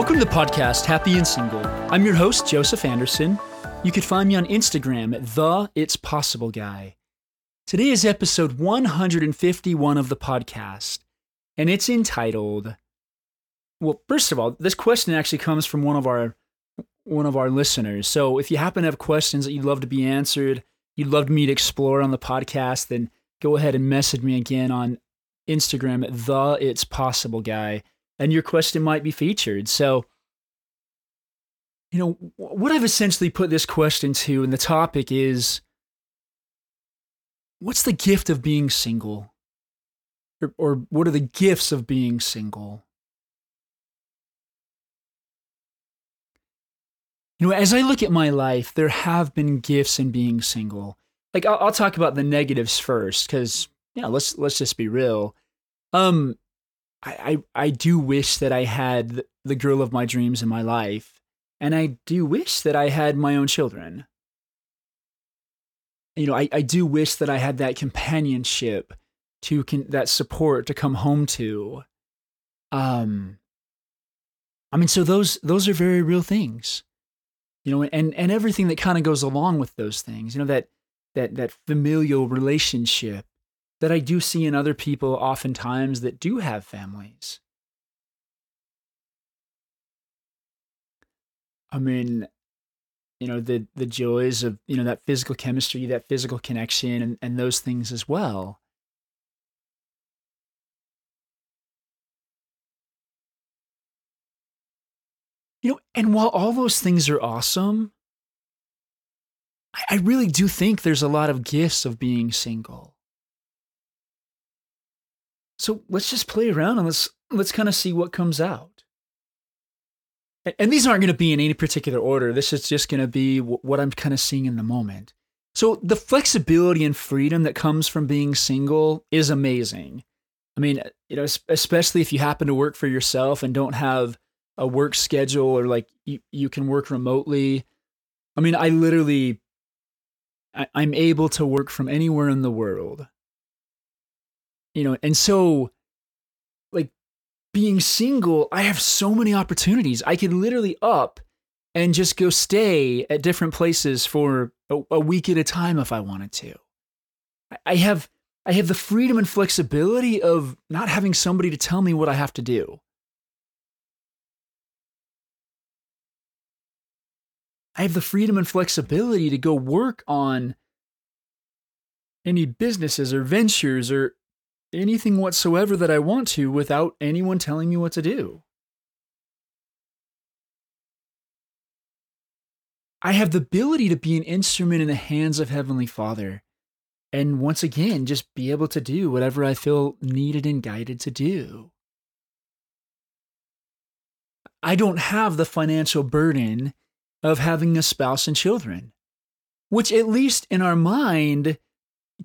Welcome to the podcast Happy and Single. I'm your host, Joseph Anderson. You can find me on Instagram at the It's Possible Guy. Today is episode 151 of the podcast, and it's entitled Well, first of all, this question actually comes from one of our one of our listeners. So if you happen to have questions that you'd love to be answered, you'd love me to explore on the podcast, then go ahead and message me again on Instagram at the It's Possible Guy and your question might be featured. So, you know, what I've essentially put this question to, and the topic is what's the gift of being single? Or, or what are the gifts of being single? You know, as I look at my life, there have been gifts in being single. Like I'll, I'll talk about the negatives first, because yeah, let's let's just be real. Um, I, I, I do wish that I had the girl of my dreams in my life, and I do wish that I had my own children. You know, I, I do wish that I had that companionship to con- that support to come home to. Um, I mean, so those those are very real things, you know, and and everything that kind of goes along with those things, you know, that that that familial relationship that I do see in other people oftentimes that do have families. I mean, you know, the the joys of, you know, that physical chemistry, that physical connection and, and those things as well. You know, and while all those things are awesome, I, I really do think there's a lot of gifts of being single. So let's just play around and let's let's kind of see what comes out. And these aren't going to be in any particular order. This is just going to be what I'm kind of seeing in the moment. So the flexibility and freedom that comes from being single is amazing. I mean, you know, especially if you happen to work for yourself and don't have a work schedule or like you, you can work remotely. I mean, I literally I, I'm able to work from anywhere in the world you know and so like being single i have so many opportunities. I could literally up and just go stay at different places for a, a week at a time if i wanted to. I have i have the freedom and flexibility of not having somebody to tell me what i have to do. I have the freedom and flexibility to go work on any businesses or ventures or anything whatsoever that I want to without anyone telling me what to do. I have the ability to be an instrument in the hands of Heavenly Father. And once again, just be able to do whatever I feel needed and guided to do. I don't have the financial burden of having a spouse and children, which, at least in our mind,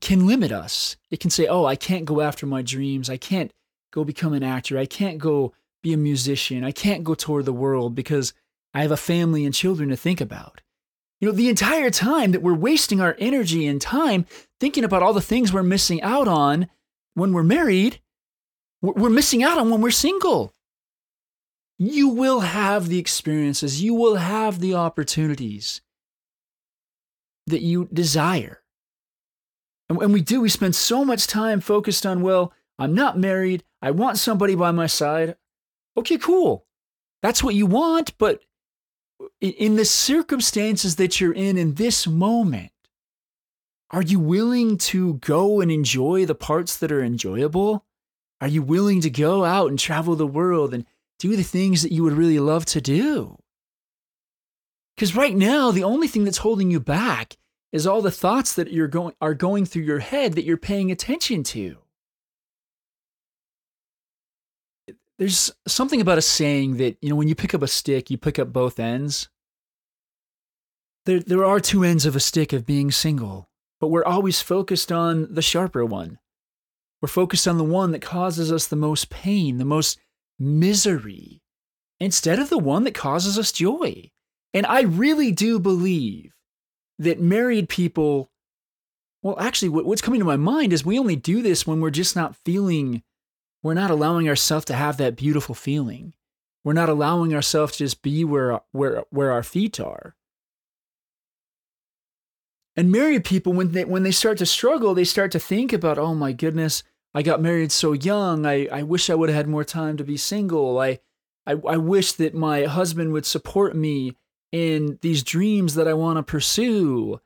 can limit us. It can say, oh, I can't go after my dreams. I can't go become an actor. I can't go be a musician. I can't go tour the world because I have a family and children to think about. You know, the entire time that we're wasting our energy and time thinking about all the things we're missing out on when we're married, we're missing out on when we're single. You will have the experiences, you will have the opportunities that you desire. And we do, we spend so much time focused on, well, I'm not married. I want somebody by my side. Okay, cool. That's what you want. But in the circumstances that you're in in this moment, are you willing to go and enjoy the parts that are enjoyable? Are you willing to go out and travel the world and do the things that you would really love to do? Because right now, the only thing that's holding you back is all the thoughts that you're going are going through your head that you're paying attention to. There's something about a saying that, you know, when you pick up a stick, you pick up both ends. There, there are two ends of a stick of being single, but we're always focused on the sharper one. We're focused on the one that causes us the most pain, the most misery, instead of the one that causes us joy. And I really do believe that married people, well, actually, what's coming to my mind is we only do this when we're just not feeling, we're not allowing ourselves to have that beautiful feeling. We're not allowing ourselves to just be where, where, where our feet are. And married people, when they, when they start to struggle, they start to think about, oh my goodness, I got married so young. I, I wish I would have had more time to be single. I, I, I wish that my husband would support me in these dreams that I want to pursue.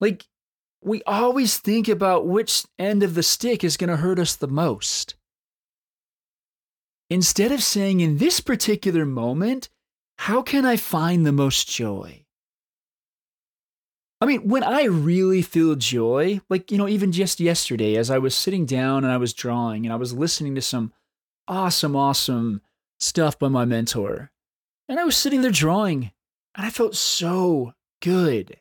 Like, we always think about which end of the stick is going to hurt us the most. Instead of saying, in this particular moment, how can I find the most joy? I mean, when I really feel joy, like, you know, even just yesterday, as I was sitting down and I was drawing and I was listening to some awesome, awesome stuff by my mentor, and I was sitting there drawing and I felt so good.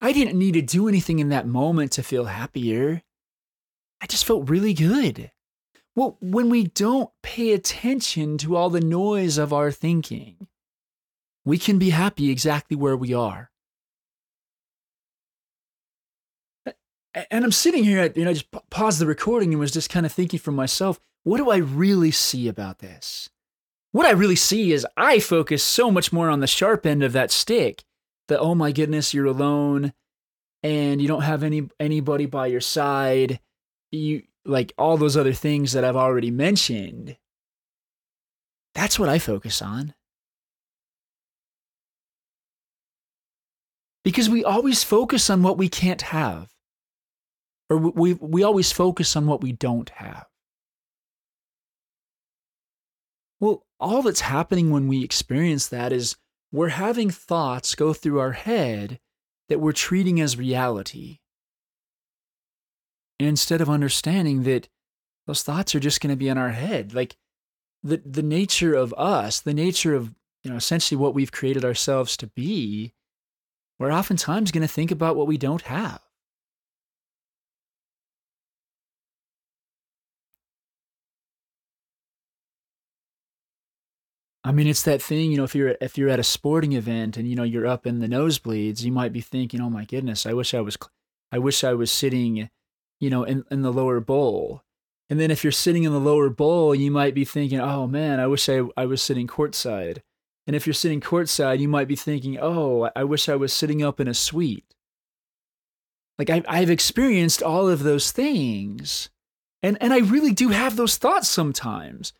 I didn't need to do anything in that moment to feel happier. I just felt really good. Well, when we don't pay attention to all the noise of our thinking, we can be happy exactly where we are. And I'm sitting here, you know, just paused the recording and was just kind of thinking for myself, what do I really see about this? What I really see is I focus so much more on the sharp end of that stick that, oh my goodness, you're alone and you don't have any anybody by your side. You like all those other things that I've already mentioned. That's what I focus on. Because we always focus on what we can't have or we, we always focus on what we don't have. Well, all that's happening when we experience that is we're having thoughts go through our head that we're treating as reality. Instead of understanding that those thoughts are just going to be in our head. Like the, the nature of us, the nature of, you know, essentially what we've created ourselves to be, we're oftentimes going to think about what we don't have. I mean, it's that thing, you know, if you're if you're at a sporting event and you know you're up in the nosebleeds, you might be thinking, "Oh my goodness, I wish I was I wish I was sitting, you know, in in the lower bowl." And then if you're sitting in the lower bowl, you might be thinking, "Oh man, I wish I I was sitting courtside." And if you're sitting courtside, you might be thinking, "Oh, I wish I was sitting up in a suite." Like I've I've experienced all of those things. And and I really do have those thoughts sometimes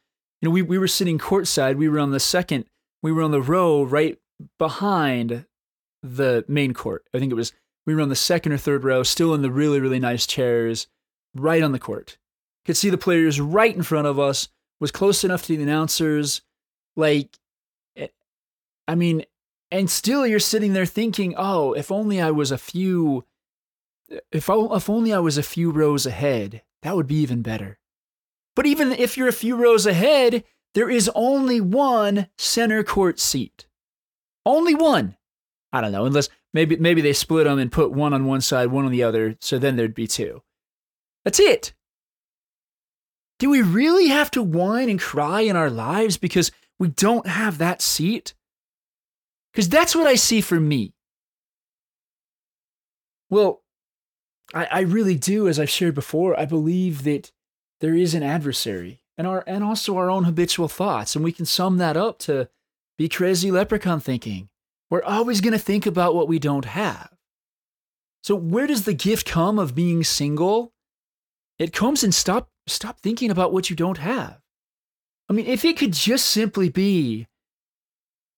you know, we, we were sitting courtside. We were on the second, we were on the row right behind the main court. I think it was, we were on the second or third row, still in the really, really nice chairs, right on the court. Could see the players right in front of us, was close enough to the announcers. Like, eh, I mean, and still you're sitting there thinking, oh, if only I was a few, if, if only I was a few rows ahead, that would be even better. But even if you're a few rows ahead, there is only one center court seat. Only one. I don't know, unless maybe maybe they split them and put one on one side, one on the other, so then there'd be two. That's it. Do we really have to whine and cry in our lives because we don't have that seat? Because that's what I see for me. Well, I, I really do, as I've shared before, I believe that there is an adversary and our and also our own habitual thoughts. And we can sum that up to be crazy leprechaun thinking. We're always going to think about what we don't have. So where does the gift come of being single? It comes and stop stop thinking about what you don't have. I mean if it could just simply be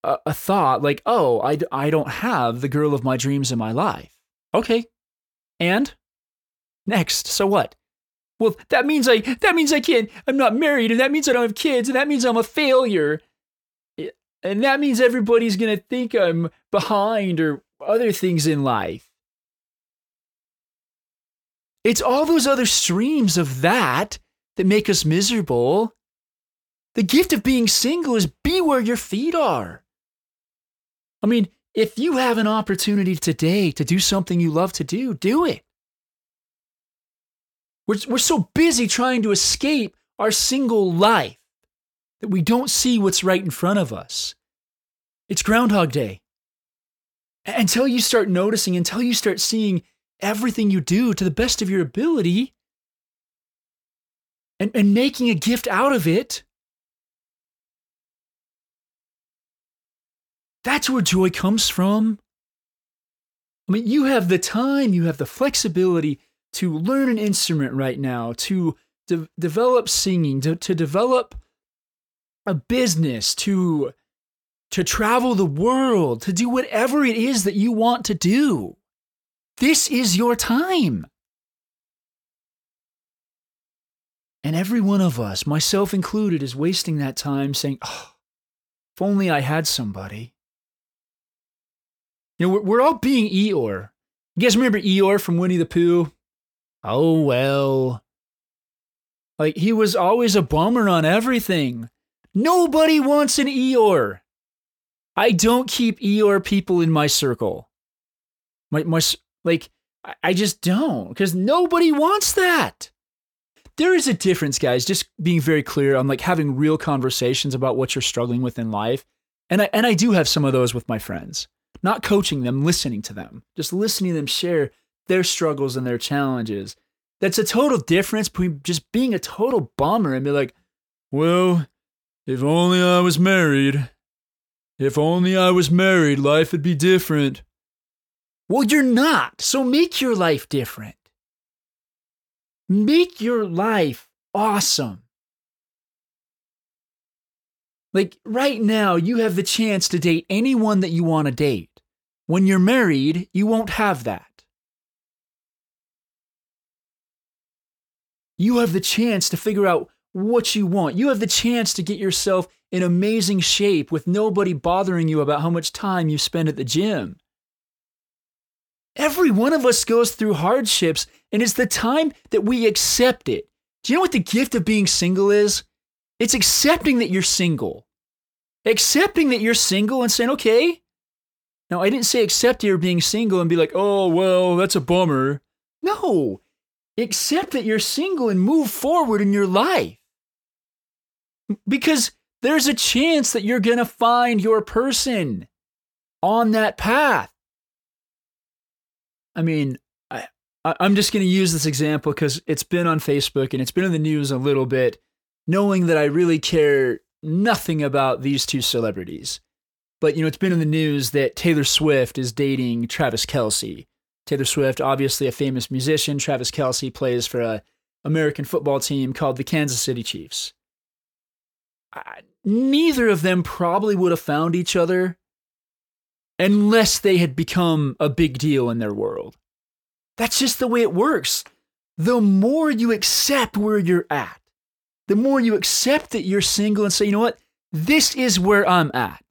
a, a thought like oh I, I don't have the girl of my dreams in my life. Okay. And? Next. So what well, that means I that means I can't I'm not married and that means I don't have kids and that means I'm a failure. Eh, and that means everybody's going to think I'm behind or other things in life. It's all those other streams of that that make us miserable. The gift of being single is be where your feet are. I mean, if you have an opportunity today to do something you love to do, do it. We're, we're so busy trying to escape our single life that we don't see what's right in front of us. It's Groundhog Day. Until you start noticing, until you start seeing everything you do to the best of your ability and, and making a gift out of it, That's where joy comes from. I mean, you have the time, you have the flexibility to learn an instrument right now, to de- develop singing, to, to develop a business, to to travel the world, to do whatever it is that you want to do. This is your time. And every one of us, myself included, is wasting that time saying, oh, if only I had somebody. You know, we're, we're all being Eeyore. You guys remember Eeyore from Winnie the Pooh? Oh, well. Like, he was always a bummer on everything. Nobody wants an Eeyore. I don't keep Eeyore people in my circle. My, my, like, I just don't, because nobody wants that there is a difference, guys, just being very clear on like having real conversations about what you're struggling with in life. And I, and I do have some of those with my friends, not coaching them, listening to them, just listening to them share their struggles and their challenges. That's a total difference between just being a total bummer and be like, well, if only I was married. If only I was married, life would be different. Well, you're not, so make your life different. Make your life awesome. Like right now, you have the chance to date anyone that you want to date. When you're married, you won't have that. You have the chance to figure out what you want. You have the chance to get yourself in amazing shape with nobody bothering you about how much time you spend at the gym. Every one of us goes through hardships, and it's the time that we accept it. Do you know what the gift of being single is? It's accepting that you're single. Accepting that you're single and saying, okay. Now, I didn't say accept you're being single and be like, oh, well, that's a bummer. No, accept that you're single and move forward in your life. Because there's a chance that you're going to find your person on that path. I mean, I, I'm just going to use this example because it's been on Facebook and it's been in the news a little bit, knowing that I really care nothing about these two celebrities. But, you know, it's been in the news that Taylor Swift is dating Travis Kelce. Taylor Swift, obviously a famous musician. Travis Kelce plays for a American football team called the Kansas City Chiefs. I, neither of them probably would have found each other unless they had become a big deal in their world. That's just the way it works. The more you accept where you're at, the more you accept that you're single and say, you know what, this is where I'm at.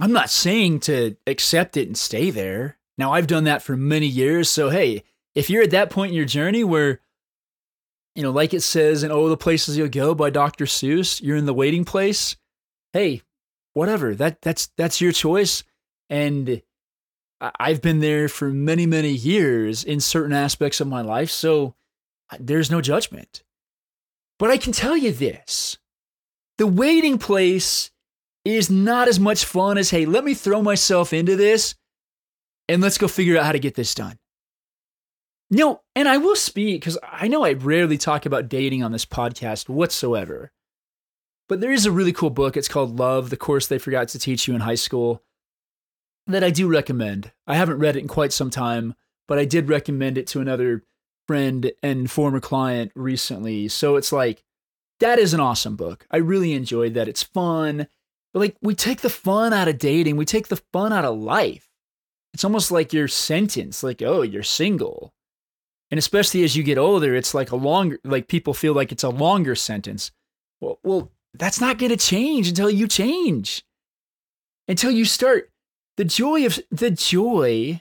I'm not saying to accept it and stay there. Now, I've done that for many years. So, hey, if you're at that point in your journey where, you know, like it says in Oh, the Places You'll Go by Dr. Seuss, you're in the waiting place. Hey, whatever. That that's that's your choice. And I've been there for many, many years in certain aspects of my life. So there's no judgment. But I can tell you this the waiting place is not as much fun as, hey, let me throw myself into this and let's go figure out how to get this done. No, and I will speak because I know I rarely talk about dating on this podcast whatsoever. But there is a really cool book. It's called Love, the course they forgot to teach you in high school, that I do recommend. I haven't read it in quite some time, but I did recommend it to another friend and former client recently. So it's like, that is an awesome book. I really enjoyed that. It's fun. But like, we take the fun out of dating, we take the fun out of life. It's almost like your sentence, like, oh, you're single. And especially as you get older, it's like a longer, like people feel like it's a longer sentence. Well, well, that's not going to change until you change. Until you start the joy of the joy,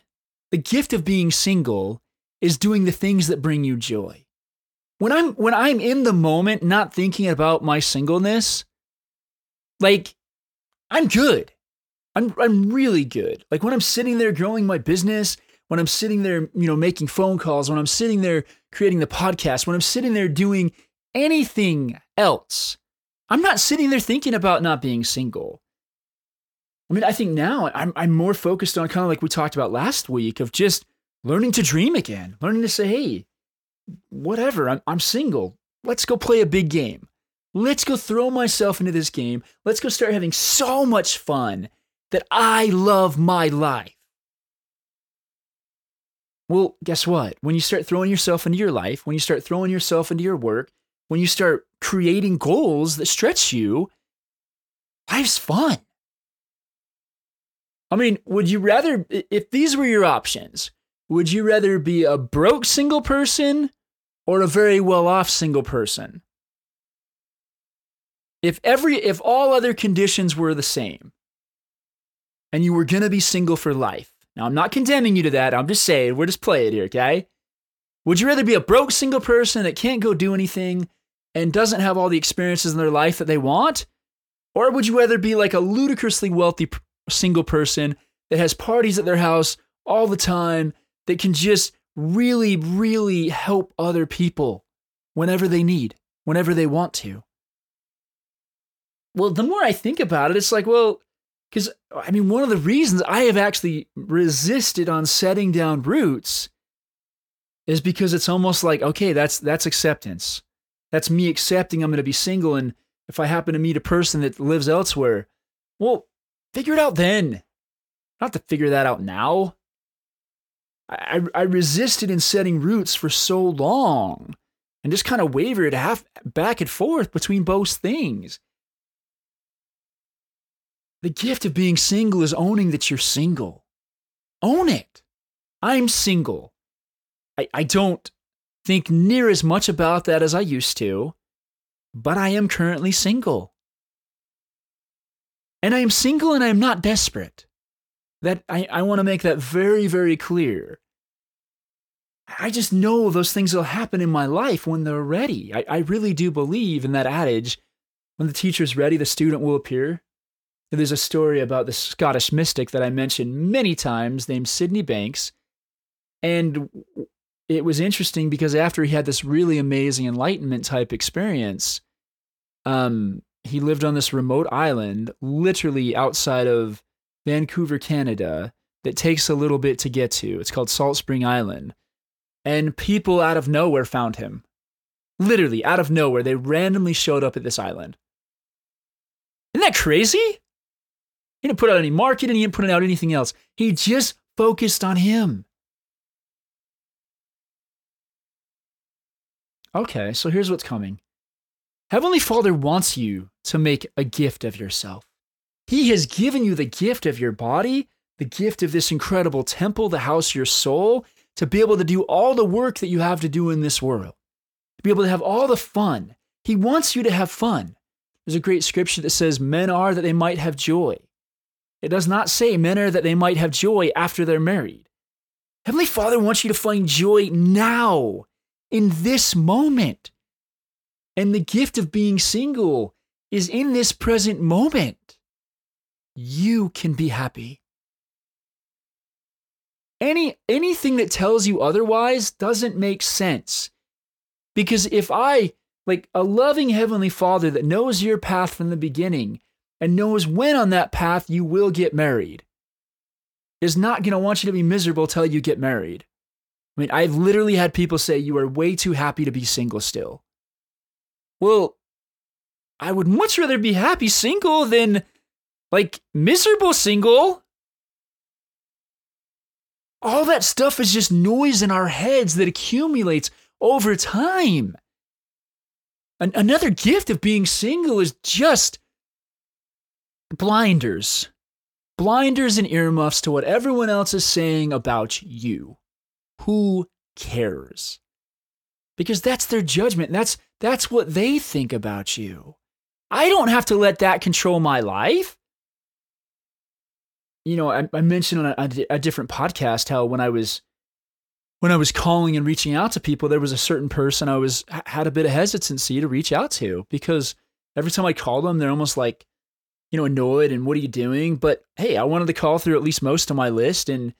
the gift of being single is doing the things that bring you joy. When I'm when I'm in the moment not thinking about my singleness, like I'm good. I'm I'm really good. Like when I'm sitting there growing my business, when I'm sitting there, you know, making phone calls, when I'm sitting there creating the podcast, when I'm sitting there doing anything else, I'm not sitting there thinking about not being single. I mean, I think now I'm, I'm more focused on kind of like we talked about last week of just learning to dream again, learning to say, hey, whatever, I'm, I'm single. Let's go play a big game. Let's go throw myself into this game. Let's go start having so much fun that I love my life. Well, guess what? When you start throwing yourself into your life, when you start throwing yourself into your work, when you start creating goals that stretch you, life's fun. I mean, would you rather, if these were your options, would you rather be a broke single person or a very well off single person? If every, if all other conditions were the same and you were going to be single for life, now, I'm not condemning you to that. I'm just saying, we're just playing it here, okay? Would you rather be a broke single person that can't go do anything and doesn't have all the experiences in their life that they want? Or would you rather be like a ludicrously wealthy single person that has parties at their house all the time that can just really, really help other people whenever they need, whenever they want to? Well, the more I think about it, it's like, well, because, I mean, one of the reasons I have actually resisted on setting down roots is because it's almost like, okay, that's that's acceptance. That's me accepting I'm going to be single. And if I happen to meet a person that lives elsewhere, well, figure it out then. Not to figure that out now. I, I resisted in setting roots for so long and just kind of wavered half back and forth between both things. The gift of being single is owning that you're single. Own it. I'm single. I, I don't think near as much about that as I used to, but I am currently single. And I am single and I am not desperate. That I, I want to make that very, very clear. I just know those things will happen in my life when they're ready. I, I really do believe in that adage when the teacher's ready, the student will appear. There's a story about the Scottish mystic that I mentioned many times named Sydney Banks. And it was interesting because after he had this really amazing enlightenment type experience, um, he lived on this remote island, literally outside of Vancouver, Canada, that takes a little bit to get to. It's called Salt Spring Island. And people out of nowhere found him. Literally, out of nowhere, they randomly showed up at this island. Isn't that crazy? He didn't put out any marketing, he didn't put out anything else. He just focused on him. Okay, so here's what's coming Heavenly Father wants you to make a gift of yourself. He has given you the gift of your body, the gift of this incredible temple, the house, of your soul, to be able to do all the work that you have to do in this world, to be able to have all the fun. He wants you to have fun. There's a great scripture that says, Men are that they might have joy. It does not say men are that they might have joy after they're married. Heavenly Father wants you to find joy now, in this moment. And the gift of being single is in this present moment. You can be happy. Any anything that tells you otherwise doesn't make sense. Because if I like a loving heavenly father that knows your path from the beginning and knows when on that path you will get married is not going to want you to be miserable till you get married. I mean, I've literally had people say you are way too happy to be single still. Well, I would much rather be happy single than like miserable single. All that stuff is just noise in our heads that accumulates over time. An- another gift of being single is just blinders. Blinders and earmuffs to what everyone else is saying about you. Who cares? Because that's their judgment. That's, that's what they think about you. I don't have to let that control my life. You know, I, I mentioned on a, a different podcast how when I was when I was calling and reaching out to people, there was a certain person I was had a bit of hesitancy to reach out to because every time I called them, they're almost like, you know, annoyed and what are you doing? But hey, I wanted to call through at least most of my list and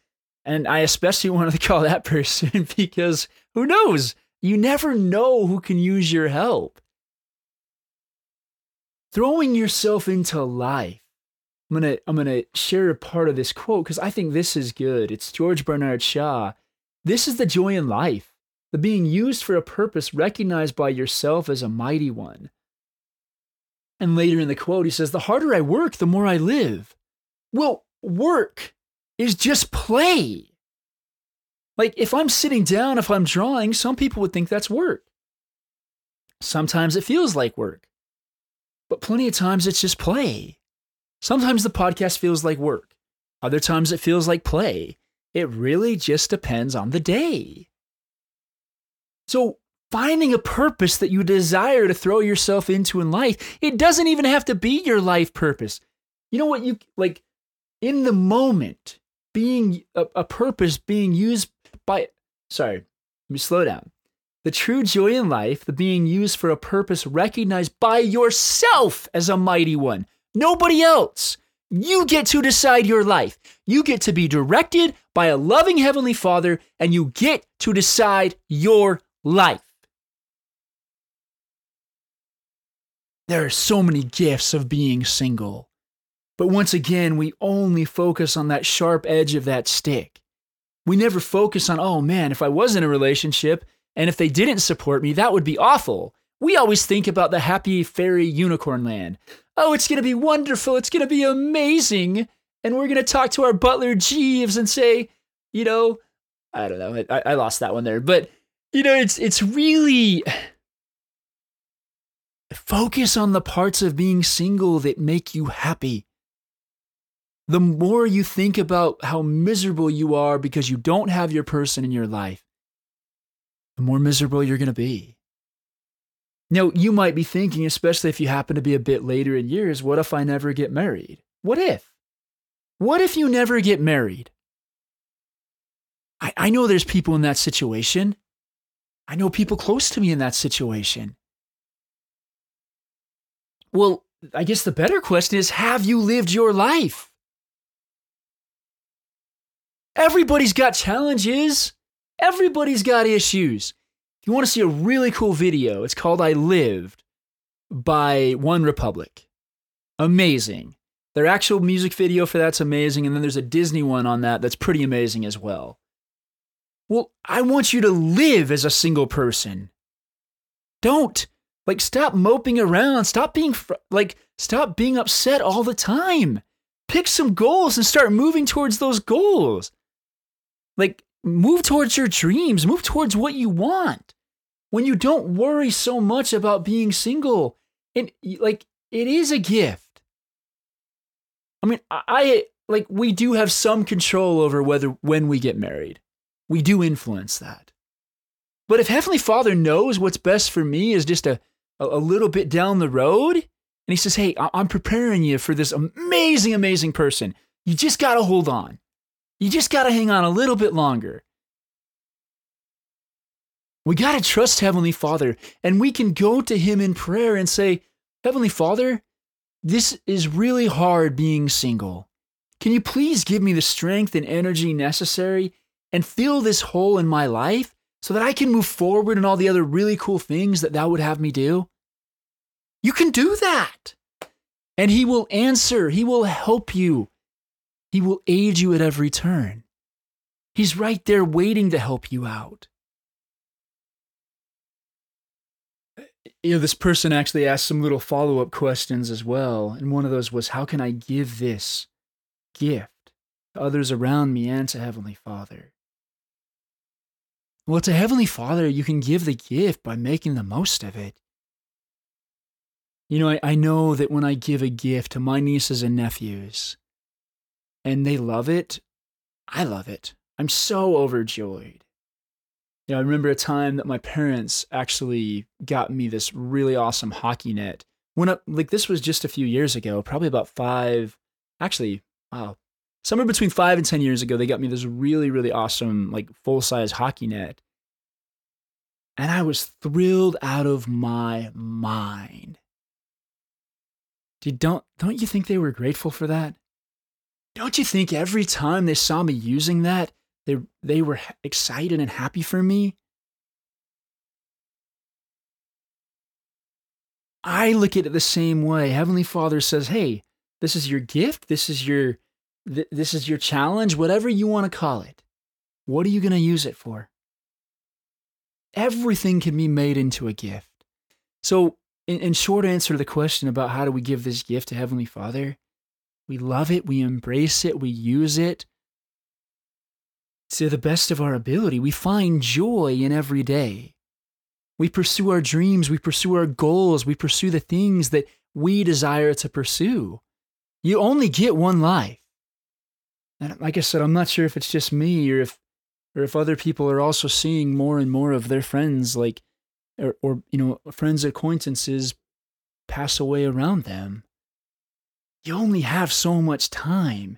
and I especially wanted to call that person because who knows? You never know who can use your help. Throwing yourself into life. I'm to I'm to share a part of this quote cuz I think this is good. It's George Bernard Shaw. This is the joy in life, the being used for a purpose recognized by yourself as a mighty one. And later in the quote, he says, The harder I work, the more I live. Well, work is just play. Like if I'm sitting down, if I'm drawing, some people would think that's work. Sometimes it feels like work, but plenty of times it's just play. Sometimes the podcast feels like work, other times it feels like play. It really just depends on the day. So, finding a purpose that you desire to throw yourself into in life, it doesn't even have to be your life purpose. You know what? You like in the moment, being a, a purpose being used by, sorry, let me slow down. The true joy in life, the being used for a purpose recognized by yourself as a mighty one, nobody else. You get to decide your life. You get to be directed by a loving Heavenly Father, and you get to decide your life. There are so many gifts of being single. But once again, we only focus on that sharp edge of that stick. We never focus on, oh man, if I was in a relationship and if they didn't support me, that would be awful. We always think about the happy fairy unicorn land. Oh, it's going to be wonderful. It's going to be amazing. And we're going to talk to our butler Jeeves and say, you know, I don't know. I, I lost that one there. But, you know, it's, it's really focus on the parts of being single that make you happy the more you think about how miserable you are because you don't have your person in your life, the more miserable you're going to be. Now, you might be thinking, especially if you happen to be a bit later in years, what if I never get married? What if? What if you never get married? I, I know there's people in that situation. I know people close to me in that situation. Well, I guess the better question is have you lived your life? Everybody's got challenges. Everybody's got issues. If you want to see a really cool video, it's called I Lived by OneRepublic. Amazing. Their actual music video for that's amazing. And then there's a Disney one on that that's pretty amazing as well. Well, I want you to live as a single person. Don't. Like, stop moping around. Stop being, fr- like, stop being upset all the time. Pick some goals and start moving towards those goals. Like, move towards your dreams, move towards what you want. When you don't worry so much about being single, and like, it is a gift. I mean, I like, we do have some control over whether when we get married, we do influence that. But if Heavenly Father knows what's best for me is just a, a little bit down the road, and He says, Hey, I'm preparing you for this amazing, amazing person. You just got to hold on. You just got to hang on a little bit longer. We got to trust Heavenly Father, and we can go to Him in prayer and say, Heavenly Father, this is really hard being single. Can you please give me the strength and energy necessary and fill this hole in my life so that I can move forward in all the other really cool things that Thou would have me do? You can do that. And He will answer, He will help you. He will aid you at every turn. He's right there waiting to help you out. You know, this person actually asked some little follow up questions as well. And one of those was, How can I give this gift to others around me and to Heavenly Father? Well, to Heavenly Father, you can give the gift by making the most of it. You know, I, I know that when I give a gift to my nieces and nephews, and they love it, I love it. I'm so overjoyed. You know, I remember a time that my parents actually got me this really awesome hockey net. When I, like this was just a few years ago, probably about five, actually, wow, somewhere between five and ten years ago, they got me this really, really awesome like full size hockey net, and I was thrilled out of my mind. Dude, don't don't you think they were grateful for that? Don't you think every time they saw me using that, they, they were excited and happy for me? I look at it the same way. Heavenly Father says, "Hey, this is your gift. This is your th- this is your challenge, whatever you want to call it. What are you going to use it for?" Everything can be made into a gift. So, in, in short answer to the question about how do we give this gift to Heavenly Father, we love it, we embrace it, we use it to the best of our ability. We find joy in every day. We pursue our dreams, we pursue our goals, we pursue the things that we desire to pursue. You only get one life. And like I said, I'm not sure if it's just me or if or if other people are also seeing more and more of their friends like or, or you know, friends acquaintances pass away around them. You only have so much time.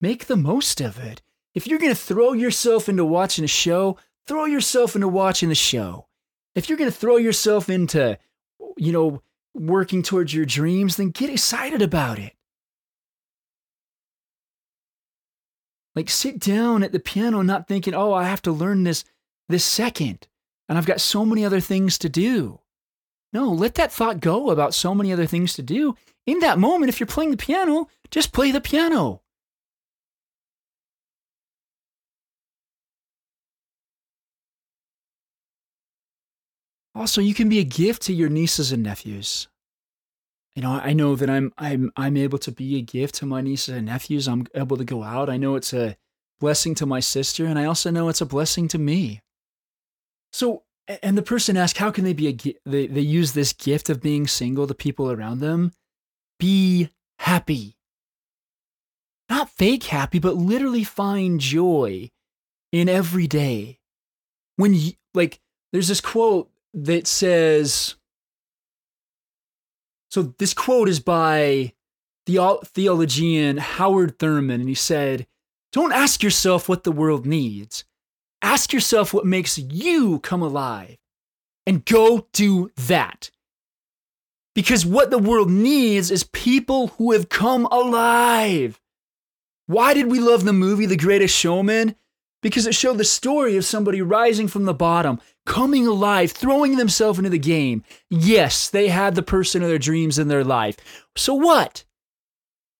Make the most of it. If you're going to throw yourself into watching a show, throw yourself into watching the show. If you're going to throw yourself into, you know, working towards your dreams, then get excited about it. Like sit down at the piano not thinking, "Oh, I have to learn this this second and I've got so many other things to do." No, let that thought go about so many other things to do. In that moment, if you're playing the piano, just play the piano. Also, you can be a gift to your nieces and nephews. You know, I know that I'm I'm I'm able to be a gift to my nieces and nephews. I'm able to go out. I know it's a blessing to my sister, and I also know it's a blessing to me. So, and the person asked, how can they be a they they use this gift of being single to people around them? Be happy. Not fake happy, but literally find joy in every day. When you, like there's this quote that says so this quote is by the theologian Howard Thurman, and he said, Don't ask yourself what the world needs. Ask yourself what makes you come alive and go do that. Because what the world needs is people who have come alive. Why did we love the movie The Greatest Showman? Because it showed the story of somebody rising from the bottom, coming alive, throwing themselves into the game. Yes, they had the person of their dreams in their life. So what?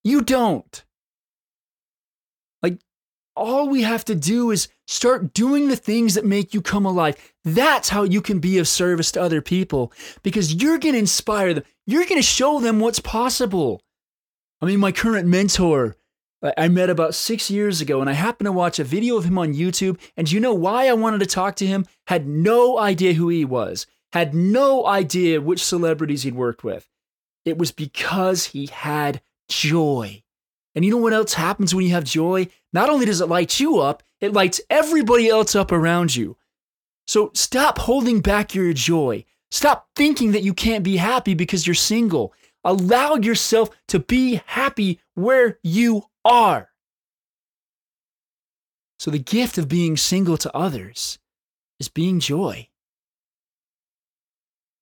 You don't. Like, all we have to do is start doing the things that make you come alive. That's how you can be of service to other people because you're going to inspire them. You're going to show them what's possible. I mean, my current mentor, I met about six years ago, and I happened to watch a video of him on YouTube. And you know why I wanted to talk to him? Had no idea who he was, had no idea which celebrities he'd worked with. It was because he had joy. And you know what else happens when you have joy? Not only does it light you up, it lights everybody else up around you. So stop holding back your joy. Stop thinking that you can't be happy because you're single. Allow yourself to be happy where you are. So, the gift of being single to others is being joy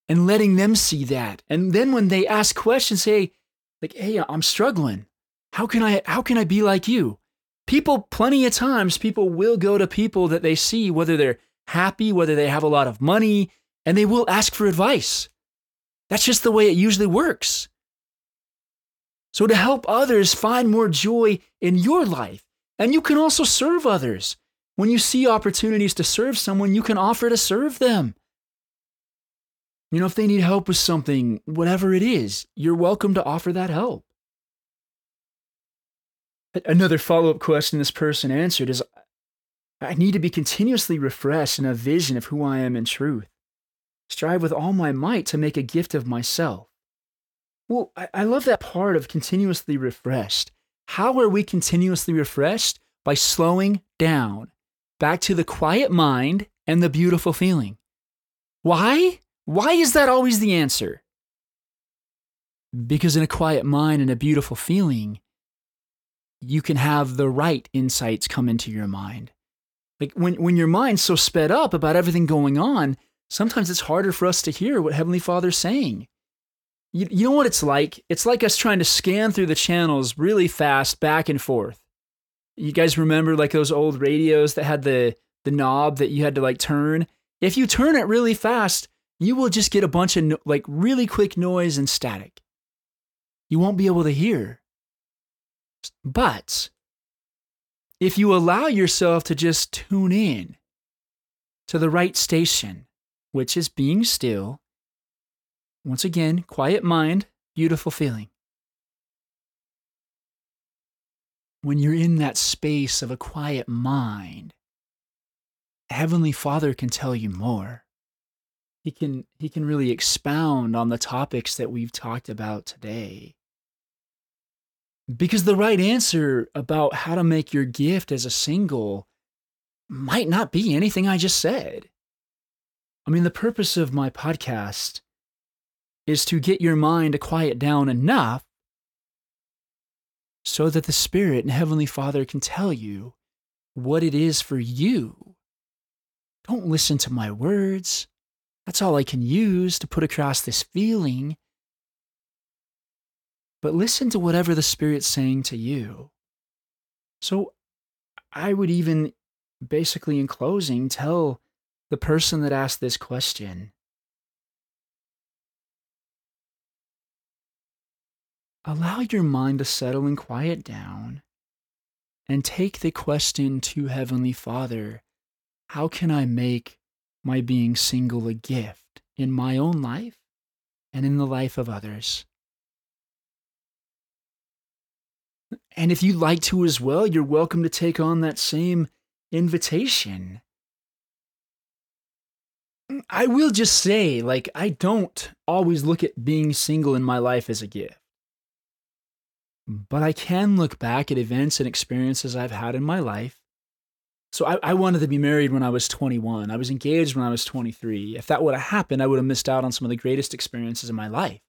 and letting them see that. And then when they ask questions, say, like, hey, I'm struggling. How can I how can I be like you? People plenty of times people will go to people that they see whether they're happy, whether they have a lot of money, and they will ask for advice. That's just the way it usually works. So, to help others find more joy in your life, and you can also serve others. When you see opportunities to serve someone, you can offer to serve them. You know, if they need help with something, whatever it is, you're welcome to offer that help. Another follow up question this person answered is I need to be continuously refreshed in a vision of who I am in truth. Strive with all my might to make a gift of myself. Well, I, I love that part of continuously refreshed. How are we continuously refreshed? By slowing down back to the quiet mind and the beautiful feeling. Why? Why is that always the answer? Because in a quiet mind and a beautiful feeling, you can have the right insights come into your mind. Like when, when your mind's so sped up about everything going on, sometimes it's harder for us to hear what Heavenly Father's saying. You, you know what it's like? It's like us trying to scan through the channels really fast, back and forth. You guys remember like those old radios that had the, the knob that you had to like turn? If you turn it really fast, you will just get a bunch of no, like really quick noise and static. You won't be able to hear. But if you allow yourself to just tune in to the right station, which is being still once again, quiet mind, beautiful feeling. When you're in that space of a quiet mind, Heavenly Father can tell you more. He can, he can really expound on the topics that we've talked about today. Because the right answer about how to make your gift as a single might not be anything I just said. I mean, the purpose of my podcast is to get your mind to quiet down enough so that the Spirit and Heavenly Father can tell you what it is for you. Don't listen to my words. That's all I can use to put across this feeling. But listen to whatever the Spirit's saying to you. So I would even basically, in closing, tell the person that asked this question allow your mind to settle and quiet down and take the question to Heavenly Father How can I make my being single a gift in my own life and in the life of others? And if you'd like to as well, you're welcome to take on that same invitation. I will just say, like, I don't always look at being single in my life as a gift. But I can look back at events and experiences I've had in my life. So I, I, wanted to be married when I was 21. I was engaged when I was 23. If that would have happened, I would have missed out on some of the greatest experiences in my life.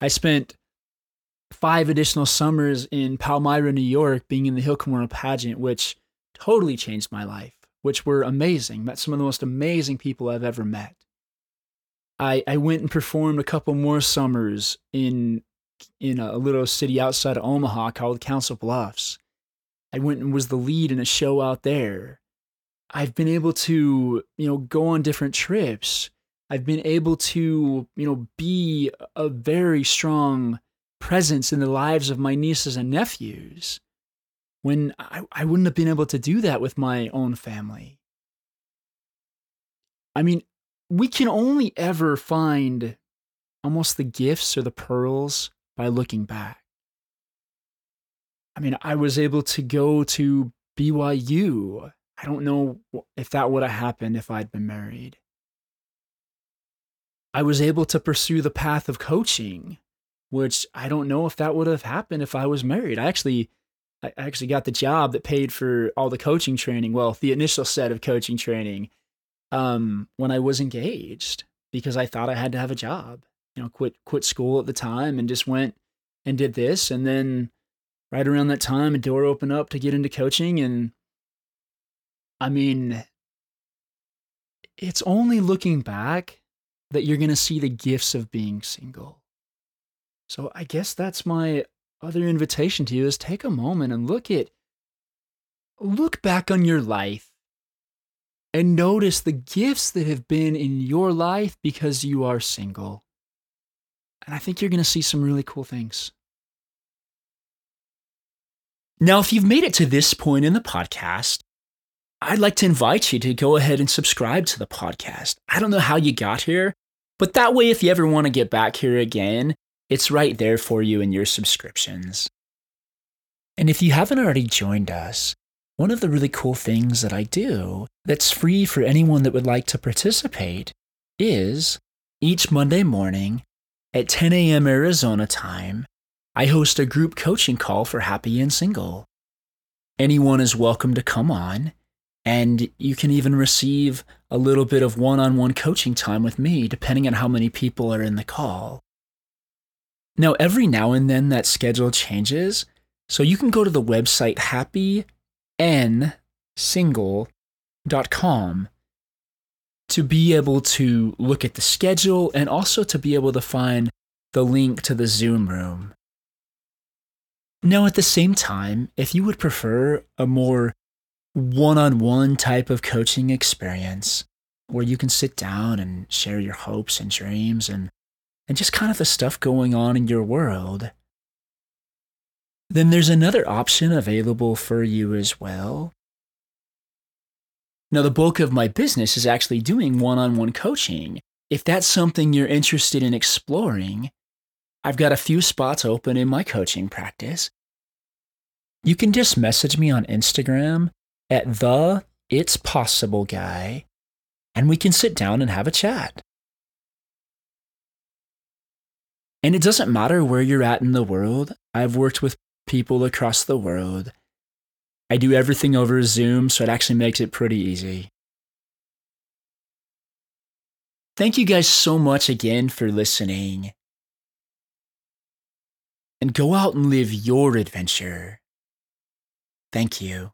I spent five additional summers in Palmyra, New York, being in the Hill Cumorah pageant, which totally changed my life, which were amazing. Met some of the most amazing people I've ever met. I, I went and performed a couple more summers in in a little city outside of Omaha called Council Bluffs. I went and was the lead in a show out there. I've been able to, you know, go on different trips. I've been able to, you know, be a very strong presence in the lives of my nieces and nephews when I, I wouldn't have been able to do that with my own family. I mean, we can only ever find almost the gifts or the pearls by looking back. I mean, I was able to go to BYU. I don't know if that would have happened if I'd been married. I was able to pursue the path of coaching, which I don't know if that would have happened if I was married. I actually I actually got the job that paid for all the coaching training, well, the initial set of coaching training um, when I was engaged because I thought I had to have a job you know, quit quit school at the time and just went and did this. And then right around that time, a door opened up to get into coaching. And I mean, it's only looking back that you're going to see the gifts of being single. So I guess that's my other invitation to you is take a moment and look at look back on your life and notice the gifts that have been in your life because you are single. And I think you're going to see some really cool things. Now, if you've made it to this point in the podcast, I'd like to invite you to go ahead and subscribe to the podcast. I don't know how you got here, but that way, if you ever want to get back here again, it's right there for you in your subscriptions. And if you haven't already joined us, one of the really cool things that I do that's free for anyone that would like to participate is each Monday morning, at 10 a.m. Arizona time, I host a group coaching call for Happy and Single. Anyone is welcome to come on, and you can even receive a little bit of one on one coaching time with me, depending on how many people are in the call. Now, every now and then that schedule changes, so you can go to the website happynsingle.com to be able to look at the schedule and also to be able to find the link to the Zoom room. Now, at the same time, if you would prefer a more one on one type of coaching experience where you can sit down and share your hopes and dreams and, and just kind of the stuff going on in your world, then there's another option available for you as well. Now, the bulk of my business is actually doing one on one coaching. if that's something you're interested in exploring, I've got a few spots open in my coaching practice. You can just message me on Instagram at the It's Possible Guy, and we can sit down and have a chat. And it doesn't matter where you're at in the world. I've worked with people across the world. I do everything over Zoom, so it actually makes it pretty easy. Thank you guys so much again for listening. And go out and live your adventure. Thank you.